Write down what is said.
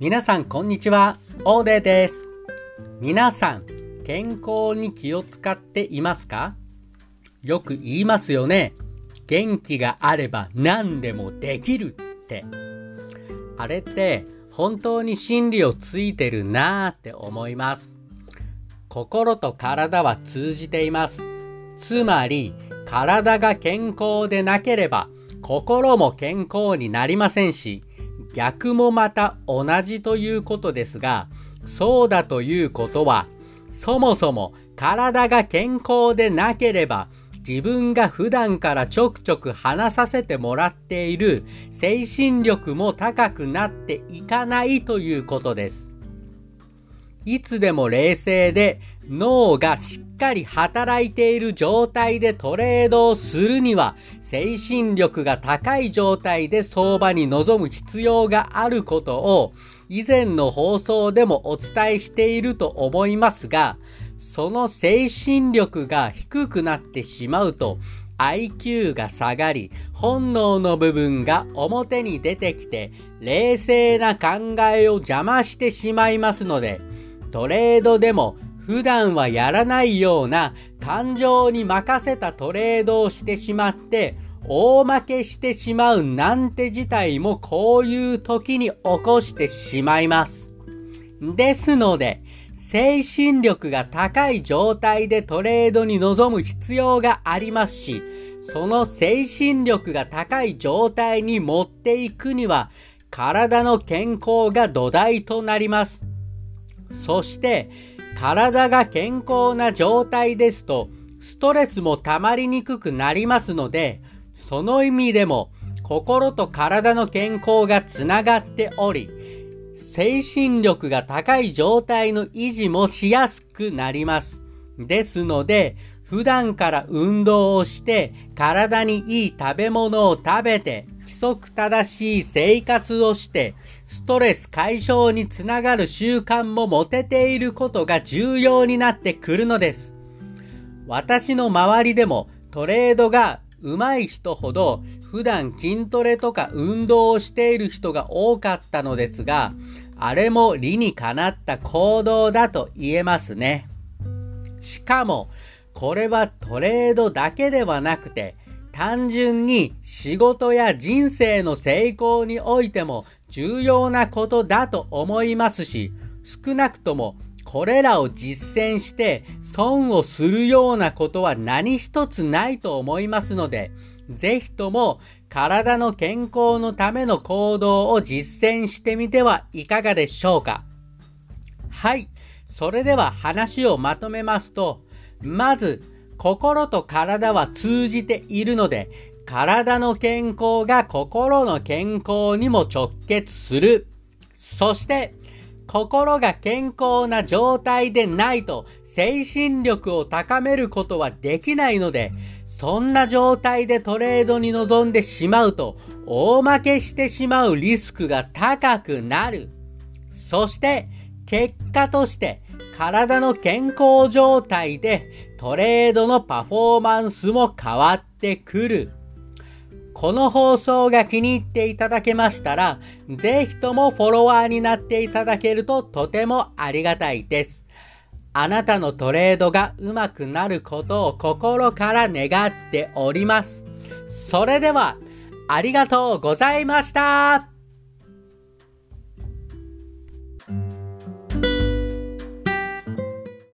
皆さん、こんにちは。オーデーです。皆さん、健康に気を使っていますか？よく言いますよね。元気があれば何でもできるって。あれって本当に真理をついてるなーって思います。心と体は通じています。つまり、体が健康でなければ心も健康になりませんし、逆もまた同じということですが、そうだということは、そもそも体が健康でなければ、自分が普段からちょくちょく話させてもらっている精神力も高くなっていかないということです。いつでも冷静で脳がしっかり働いている状態でトレードをするには精神力が高い状態で相場に臨む必要があることを以前の放送でもお伝えしていると思いますがその精神力が低くなってしまうと IQ が下がり本能の部分が表に出てきて冷静な考えを邪魔してしまいますのでトレードでも普段はやらないような感情に任せたトレードをしてしまって大負けしてしまうなんて事態もこういう時に起こしてしまいます。ですので、精神力が高い状態でトレードに臨む必要がありますし、その精神力が高い状態に持っていくには、体の健康が土台となります。そして、体が健康な状態ですと、ストレスも溜まりにくくなりますので、その意味でも、心と体の健康がつながっており、精神力が高い状態の維持もしやすくなります。ですので、普段から運動をして、体にいい食べ物を食べて、規則正しい生活をして、ストレス解消につながる習慣も持てていることが重要になってくるのです。私の周りでもトレードが上手い人ほど普段筋トレとか運動をしている人が多かったのですが、あれも理にかなった行動だと言えますね。しかも、これはトレードだけではなくて、単純に仕事や人生の成功においても重要なことだと思いますし、少なくともこれらを実践して損をするようなことは何一つないと思いますので、ぜひとも体の健康のための行動を実践してみてはいかがでしょうか。はい。それでは話をまとめますと、まず、心と体は通じているので、体の健康が心の健康にも直結する。そして、心が健康な状態でないと精神力を高めることはできないので、そんな状態でトレードに臨んでしまうと大負けしてしまうリスクが高くなる。そして結果として体の健康状態でトレードのパフォーマンスも変わってくる。この放送が気に入っていただけましたら、ぜひともフォロワーになっていただけるととてもありがたいです。あなたのトレードが上手くなることを心から願っております。それでは、ありがとうございました